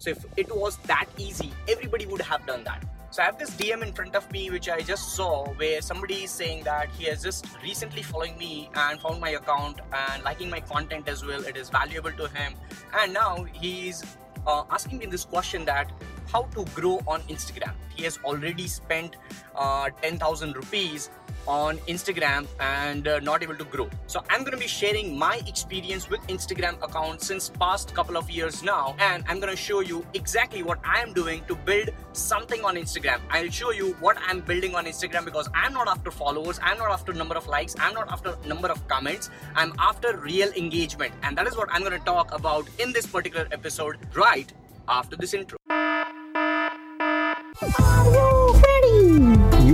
So if it was that easy, everybody would have done that. So I have this DM in front of me which I just saw where somebody is saying that he has just recently following me and found my account and liking my content as well. It is valuable to him. And now he's uh, asking me this question that how to grow on Instagram. He has already spent uh, 10,000 rupees on Instagram and uh, not able to grow. So I'm going to be sharing my experience with Instagram account since past couple of years now and I'm going to show you exactly what I am doing to build something on Instagram. I'll show you what I'm building on Instagram because I'm not after followers, I'm not after number of likes, I'm not after number of comments, I'm after real engagement and that is what I'm going to talk about in this particular episode right after this intro.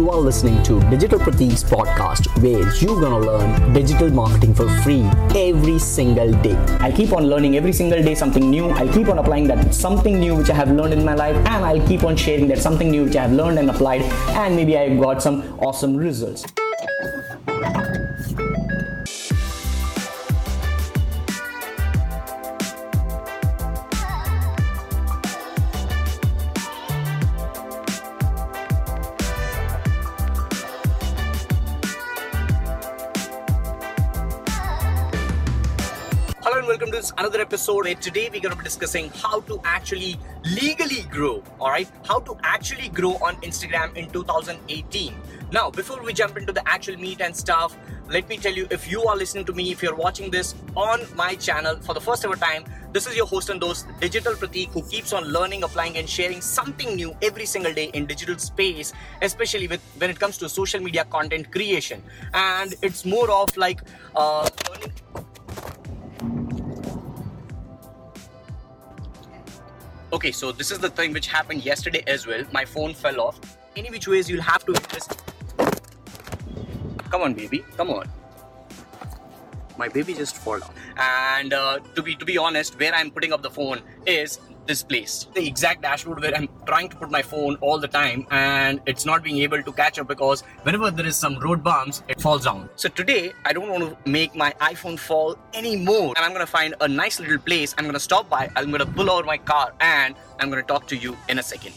You are listening to Digital Pratik's podcast where you're gonna learn digital marketing for free every single day. I'll keep on learning every single day something new. I'll keep on applying that something new which I have learned in my life and I'll keep on sharing that something new which I have learned and applied and maybe I got some awesome results. Another episode where today we're going to be discussing how to actually legally grow, all right? How to actually grow on Instagram in 2018. Now, before we jump into the actual meat and stuff, let me tell you if you are listening to me, if you're watching this on my channel for the first ever time, this is your host and host, Digital Pratik, who keeps on learning, applying, and sharing something new every single day in digital space, especially with when it comes to social media content creation. And it's more of like uh, learning Okay, so this is the thing which happened yesterday as well. My phone fell off. Any which ways, you'll have to this. Come on, baby. Come on. My baby just fall down. And uh, to be to be honest, where I'm putting up the phone is this place, the exact dashboard where I'm trying to put my phone all the time, and it's not being able to catch up because whenever there is some road bumps, it falls down. So today, I don't want to make my iPhone fall anymore, and I'm gonna find a nice little place. I'm gonna stop by. I'm gonna pull over my car, and I'm gonna talk to you in a second.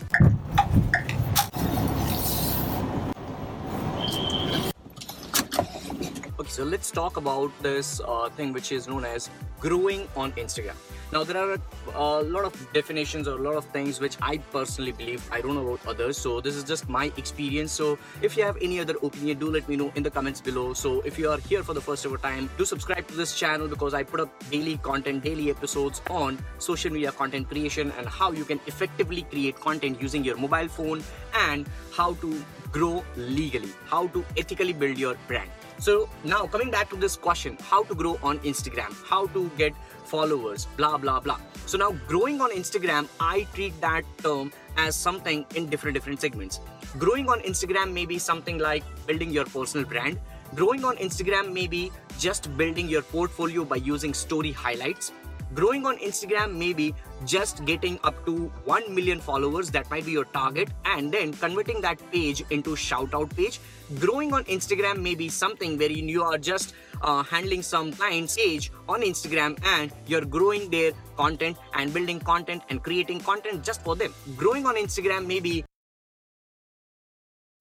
So let's talk about this uh, thing which is known as growing on Instagram. Now, there are a, a lot of definitions or a lot of things which I personally believe. I don't know about others, so this is just my experience. So, if you have any other opinion, do let me know in the comments below. So, if you are here for the first ever time, do subscribe to this channel because I put up daily content, daily episodes on social media content creation and how you can effectively create content using your mobile phone and how to grow legally, how to ethically build your brand. So now coming back to this question, how to grow on Instagram, how to get followers, blah blah blah. So now growing on Instagram, I treat that term as something in different different segments. Growing on Instagram may be something like building your personal brand. Growing on Instagram may be just building your portfolio by using story highlights. Growing on Instagram may be just getting up to 1 million followers that might be your target and then converting that page into shout out page. Growing on instagram may be something where you are just uh, handling some clients page on instagram and you're growing their content and building content and creating content just for them. Growing on instagram may be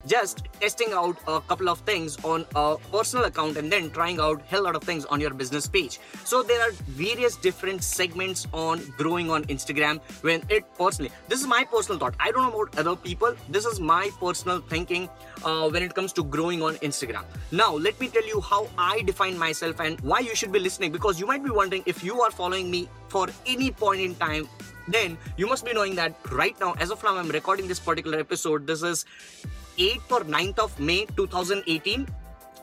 just testing out a couple of things on a personal account and then trying out hell lot of things on your business page. So there are various different segments on growing on instagram when it personally this is my personal thought. I don't know about other people. This is my personal thinking uh, when it comes to growing on instagram. Now let me tell you how i define myself and why you should be listening because you might be wondering if you are following me for any point in time then you must be knowing that right now as of now i'm recording this particular episode. This is 8th or 9th of May 2018.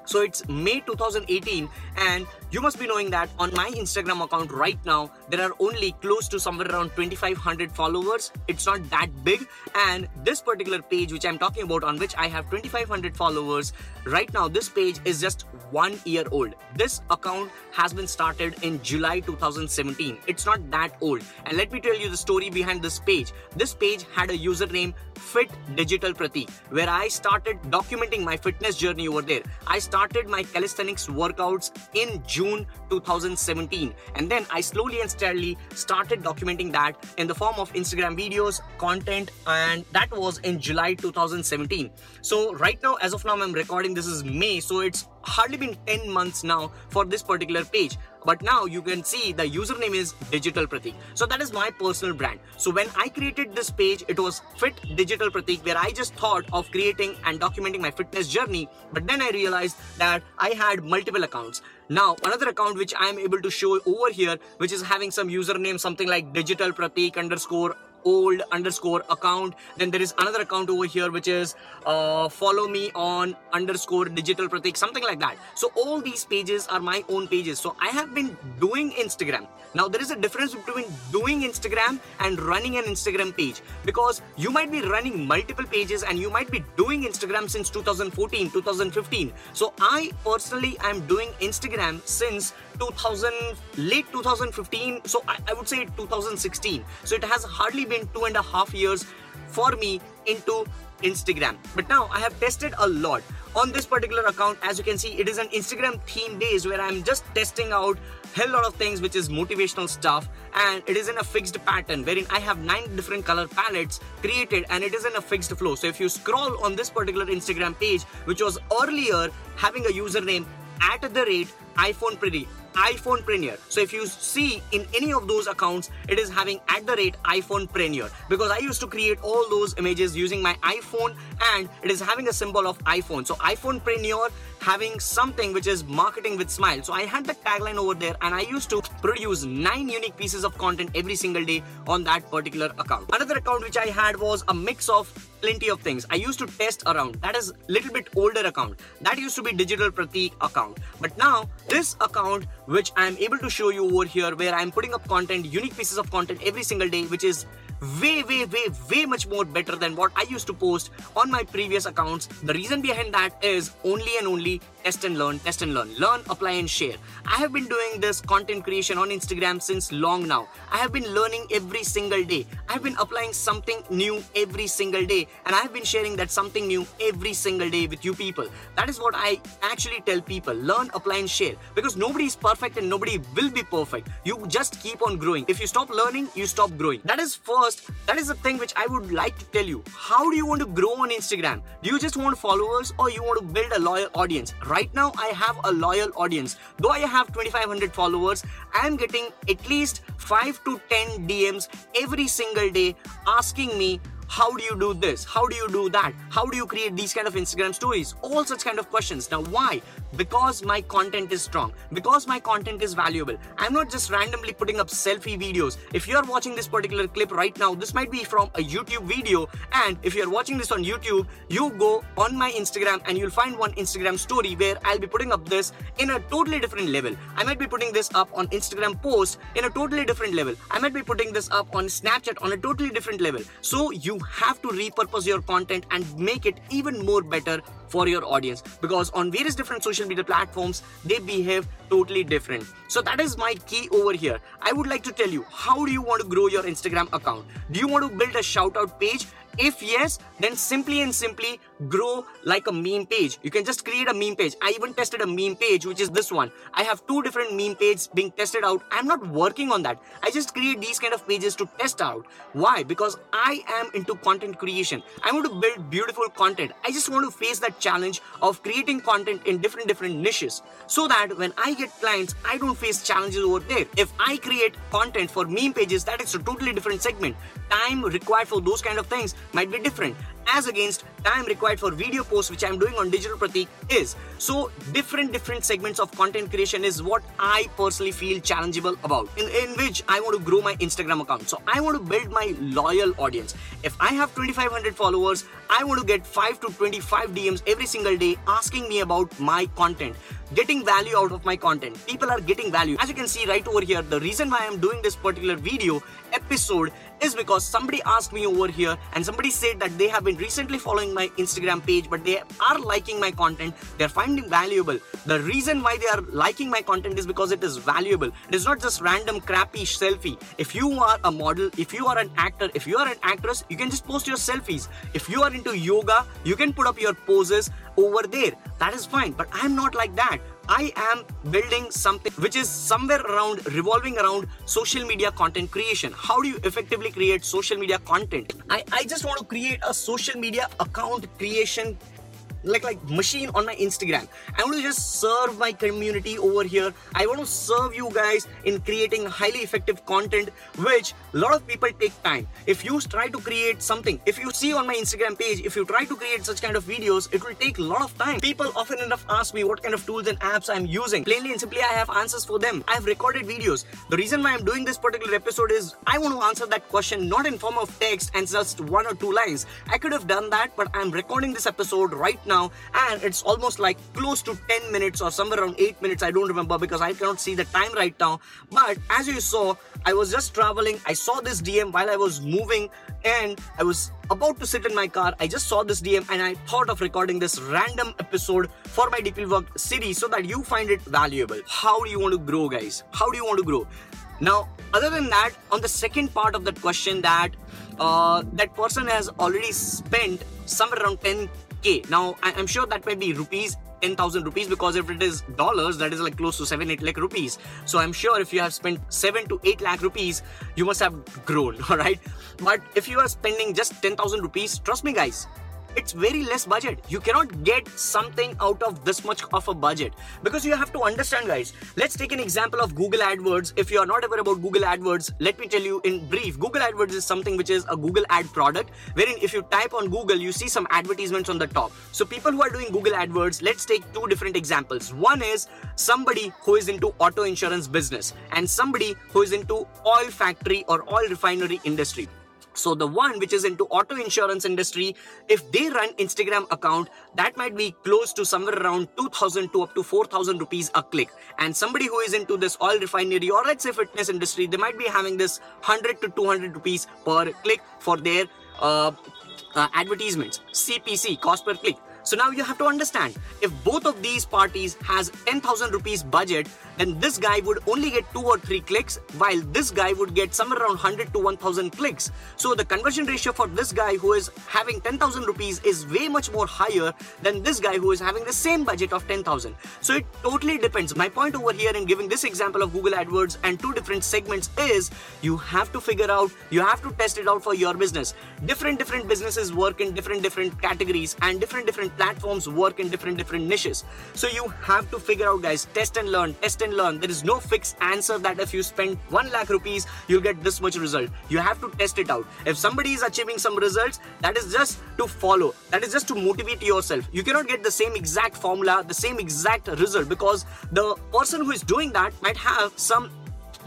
So it's May 2018, and you must be knowing that on my Instagram account right now, there are only close to somewhere around 2500 followers. It's not that big, and this particular page, which I'm talking about, on which I have 2500 followers, right now, this page is just one year old. This account has been started in July 2017. It's not that old, and let me tell you the story behind this page. This page had a username Fit Digital Pratik, where I started documenting my fitness journey over there. I started my calisthenics workouts in June 2017. And then I slowly and steadily started documenting that in the form of Instagram videos, content, and that was in July 2017. So, right now, as of now, I'm recording this is May, so it's hardly been 10 months now for this particular page but now you can see the username is digital pratik. So that is my personal brand. So when i created this page it was fit digital pratik where i just thought of creating and documenting my fitness journey. But then i realized that i had multiple accounts. Now another account which i am able to show over here which is having some username something like digital pratik underscore old underscore account. Then there is another account over here which is uh, follow me on underscore digital pratik something like that. So all these pages are my own pages. So i have been doing instagram. Now there is a difference between doing instagram and running an instagram page because you might be running multiple pages and you might be doing instagram since 2014 2015 so i personally am doing instagram since 2000 late 2015 so I, I would say 2016 so it has hardly been two and a half years for me into Instagram. But now I have tested a lot on this particular account. As you can see, it is an Instagram theme days where I'm just testing out hell lot of things which is motivational stuff and it is in a fixed pattern wherein I have nine different color palettes created and it is in a fixed flow. So if you scroll on this particular Instagram page, which was earlier having a username at the rate iPhone Pretty iPhone Premier. So if you see in any of those accounts, it is having at the rate iPhone Premier because I used to create all those images using my iPhone and it is having a symbol of iPhone. So iPhone Premier having something which is marketing with smile. So I had the tagline over there and I used to produce nine unique pieces of content every single day on that particular account. Another account which I had was a mix of plenty of things. I used to test around. That is a little bit older account. That used to be Digital Pratik account. But now this account which I am able to show you over here where I am putting up content, unique pieces of content every single day which is way way way way much more better than what I used to post on my previous accounts. The reason behind that is only and only test and learn, test and learn, learn, apply and share. I have been doing this content creation on Instagram since long now. I have been learning every single day. I have been applying something new every single day and I have been sharing that something new every single day with you people. That is what I actually tell people. Learn, apply and share because nobody is perfect and nobody will be perfect. You just keep on growing. If you stop learning, you stop growing. That is first, that is the thing which I would like to tell you. How do you want to grow on Instagram? Do you just want followers or you want to build a loyal audience? Right now I have a loyal audience. Though I have 2500 followers, I am getting at least 5 to 10 DMs every single day asking me how do you do this? How do you do that? How do you create these kind of instagram stories? All such kind of questions. Now why? Because my content is strong. Because my content is valuable. I'm not just randomly putting up selfie videos. If you are watching this particular clip right now this might be from a youtube video. And if you are watching this on youtube you go on my instagram and you'll find one instagram story where i'll be putting up this in a totally different level. I might be putting this up on instagram post in a totally different level. I might be putting this up on snapchat on a totally different level. So you you have to repurpose your content and make it even more better for your audience. Because on various different social media platforms they behave totally different. So that is my key over here. I would like to tell you how do you want to grow your instagram account? Do you want to build a shout out page? If yes, then simply and simply grow like a meme page. You can just create a meme page. I even tested a meme page, which is this one. I have two different meme pages being tested out. I'm not working on that. I just create these kind of pages to test out. Why? Because I am into content creation. I want to build beautiful content. I just want to face that challenge of creating content in different different niches so that when I get clients, I don't face challenges over there. If I create content for meme pages, that is a totally different segment. Time required for those kind of things might be different as against time required for video posts which i'm doing on digital pratik is. So different different segments of content creation is what i personally feel challengeable about in, in which i want to grow my instagram account. So i want to build my loyal audience. If i have 2500 followers i want to get 5 to 25 dms every single day asking me about my content getting value out of my content. People are getting value. As you can see right over here the reason why i'm doing this particular video episode is because somebody asked me over here and somebody said that they have been recently following my Instagram page but they are liking my content. They're finding valuable. The reason why they are liking my content is because it is valuable. It is not just random crappy selfie. If you are a model if you are an actor if you are an actress you can just post your selfies. If you are into yoga you can put up your poses over there. That is fine but i'm not like that I am building something which is somewhere around revolving around social media content creation. How do you effectively create social media content? I, I just want to create a social media account creation like like machine on my instagram. I want to just serve my community over here. I want to serve you guys in creating highly effective content which a lot of people take time. If you try to create something if you see on my instagram page if you try to create such kind of videos it will take a lot of time. People often enough ask me what kind of tools and apps i'm using. Plainly and simply i have answers for them. I have recorded videos. The reason why i'm doing this particular episode is i want to answer that question not in form of text and just one or two lines. I could have done that but i'm recording this episode right now now and it's almost like close to 10 minutes or somewhere around 8 minutes I don't remember because I cannot see the time right now. But as you saw I was just traveling. I saw this DM while I was moving and I was about to sit in my car. I just saw this DM and I thought of recording this random episode for my DP Work series so that you find it valuable. How do you want to grow guys? How do you want to grow? Now other than that on the second part of that question that uh, that person has already spent somewhere around 10 now, I'm sure that might be rupees 10,000 rupees because if it is dollars, that is like close to 7 8 lakh rupees. So I'm sure if you have spent 7 to 8 lakh rupees, you must have grown, alright? But if you are spending just 10,000 rupees, trust me, guys, it's very less budget. You cannot get something out of this much of a budget because you have to understand guys. Let's take an example of google adwords. If you are not aware about google adwords let me tell you in brief. Google adwords is something which is a google ad product wherein if you type on google you see some advertisements on the top. So people who are doing google adwords let's take two different examples. One is somebody who is into auto insurance business and somebody who is into oil factory or oil refinery industry so the one which is into auto insurance industry if they run instagram account that might be close to somewhere around 2000 to up to 4000 rupees a click. And somebody who is into this oil refinery or let's say fitness industry they might be having this 100 to 200 rupees per click for their uh, uh, advertisements. Cpc cost per click so now you have to understand if both of these parties has 10,000 rupees budget, then this guy would only get two or three clicks, while this guy would get somewhere around 100 to 1,000 clicks. So the conversion ratio for this guy who is having 10,000 rupees is way much more higher than this guy who is having the same budget of 10,000. So it totally depends. My point over here in giving this example of Google AdWords and two different segments is you have to figure out, you have to test it out for your business. Different different businesses work in different different categories and different different platforms work in different different niches. So you have to figure out guys test and learn test and learn. There is no fixed answer that if you spend 1 lakh rupees you'll get this much result. You have to test it out. If somebody is achieving some results that is just to follow. That is just to motivate yourself. You cannot get the same exact formula the same exact result because the person who is doing that might have some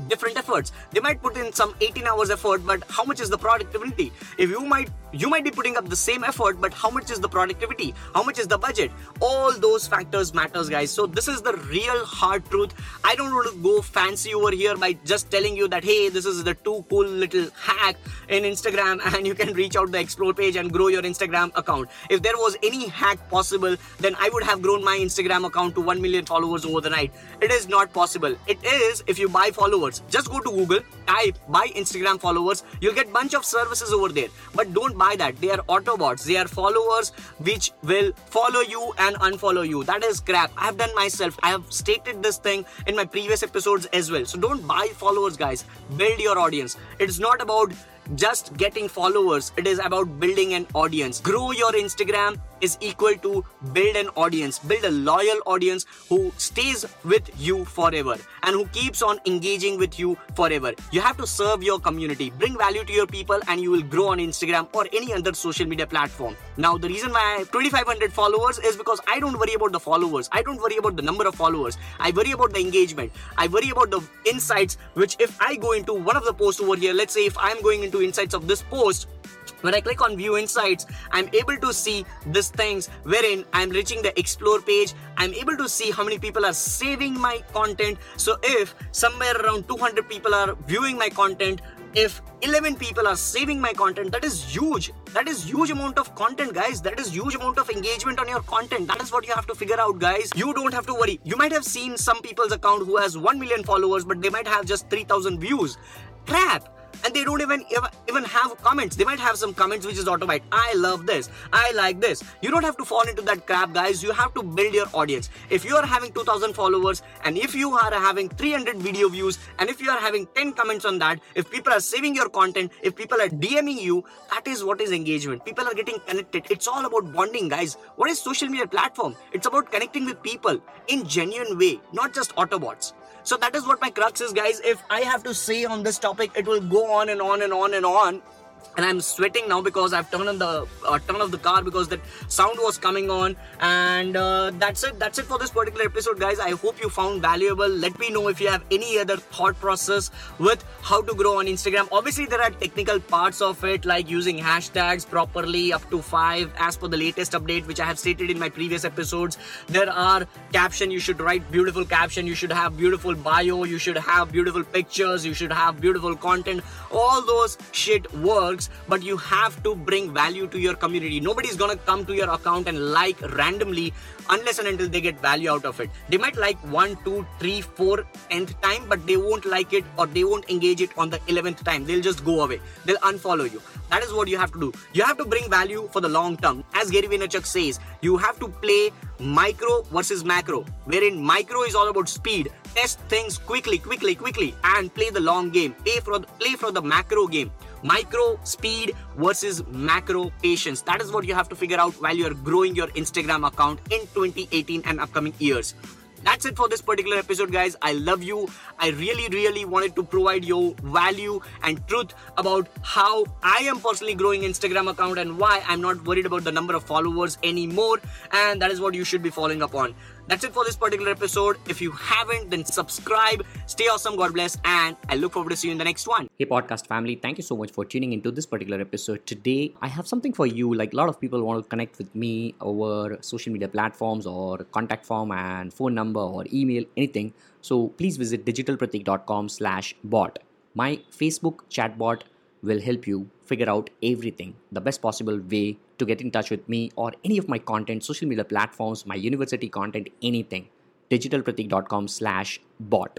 different efforts. They might put in some 18 hours effort but how much is the productivity? If you might you might be putting up the same effort but how much is the productivity? How much is the budget? All those factors matters guys. So this is the real hard truth. I don't want to go fancy over here by just telling you that hey this is the too cool little hack in instagram and you can reach out the explore page and grow your instagram account. If there was any hack possible then i would have grown my instagram account to 1 million followers over the night. It is not possible. It is if you buy followers. Just go to google type buy instagram followers you'll get bunch of services over there. But don't buy that. They are autobots. They are followers which will follow you and unfollow you. That is crap. I have done myself. I have stated this thing in my previous episodes as well. So don't buy followers guys. Build your audience. It's not about just getting followers. It is about building an audience. Grow your instagram is equal to build an audience, build a loyal audience who stays with you forever and who keeps on engaging with you forever. You have to serve your community, bring value to your people, and you will grow on Instagram or any other social media platform. Now, the reason why I have 2500 followers is because I don't worry about the followers, I don't worry about the number of followers, I worry about the engagement, I worry about the insights. Which, if I go into one of the posts over here, let's say if I'm going into insights of this post, when I click on view insights, I'm able to see these things wherein I'm reaching the explore page. I'm able to see how many people are saving my content. So if somewhere around 200 people are viewing my content, if 11 people are saving my content that is huge. That is huge amount of content guys. That is huge amount of engagement on your content. That is what you have to figure out guys. You don't have to worry. You might have seen some people's account who has 1 million followers but they might have just 3000 views. Crap and they don't even even have comments. They might have some comments which is autobite i love this. I like this. You don't have to fall into that crap guys. You have to build your audience. If you are having 2000 followers and if you are having 300 video views and if you are having 10 comments on that if people are saving your content if people are dming you that is what is engagement. People are getting connected. It's all about bonding guys. What is social media platform? It's about connecting with people in genuine way not just autobots so that is what my crux is, guys. If I have to say on this topic, it will go on and on and on and on and I'm sweating now because I've turned on the uh, turn off the car because that sound was coming on. And uh, that's it. That's it for this particular episode, guys. I hope you found valuable. Let me know if you have any other thought process with how to grow on Instagram. Obviously, there are technical parts of it like using hashtags properly up to five as per the latest update, which I have stated in my previous episodes. There are caption. You should write beautiful caption. You should have beautiful bio. You should have beautiful pictures. You should have beautiful content. All those shit work but you have to bring value to your community. Nobody's gonna come to your account and like randomly unless and until they get value out of it. They might like one two three four nth time but they won't like it or they won't engage it on the 11th time. They'll just go away. They'll unfollow you. That is what you have to do. You have to bring value for the long term. As gary vaynerchuk says you have to play micro versus macro wherein micro is all about speed. Test things quickly quickly quickly and play the long game. Play for play for the macro game micro speed versus macro patience. That is what you have to figure out while you're growing your instagram account in 2018 and upcoming years. That's it for this particular episode guys. I love you. I really really wanted to provide you value and truth about how i am personally growing instagram account and why i'm not worried about the number of followers anymore. And that is what you should be following up on that's it for this particular episode. If you haven't, then subscribe. Stay awesome. God bless. And I look forward to seeing you in the next one. Hey, podcast family. Thank you so much for tuning into this particular episode. Today, I have something for you. Like a lot of people want to connect with me over social media platforms or contact form and phone number or email, anything. So please visit digitalpratik.com slash bot. My Facebook chatbot will help you figure out everything the best possible way to get in touch with me or any of my content social media platforms my university content anything. digitalpratik.com slash bot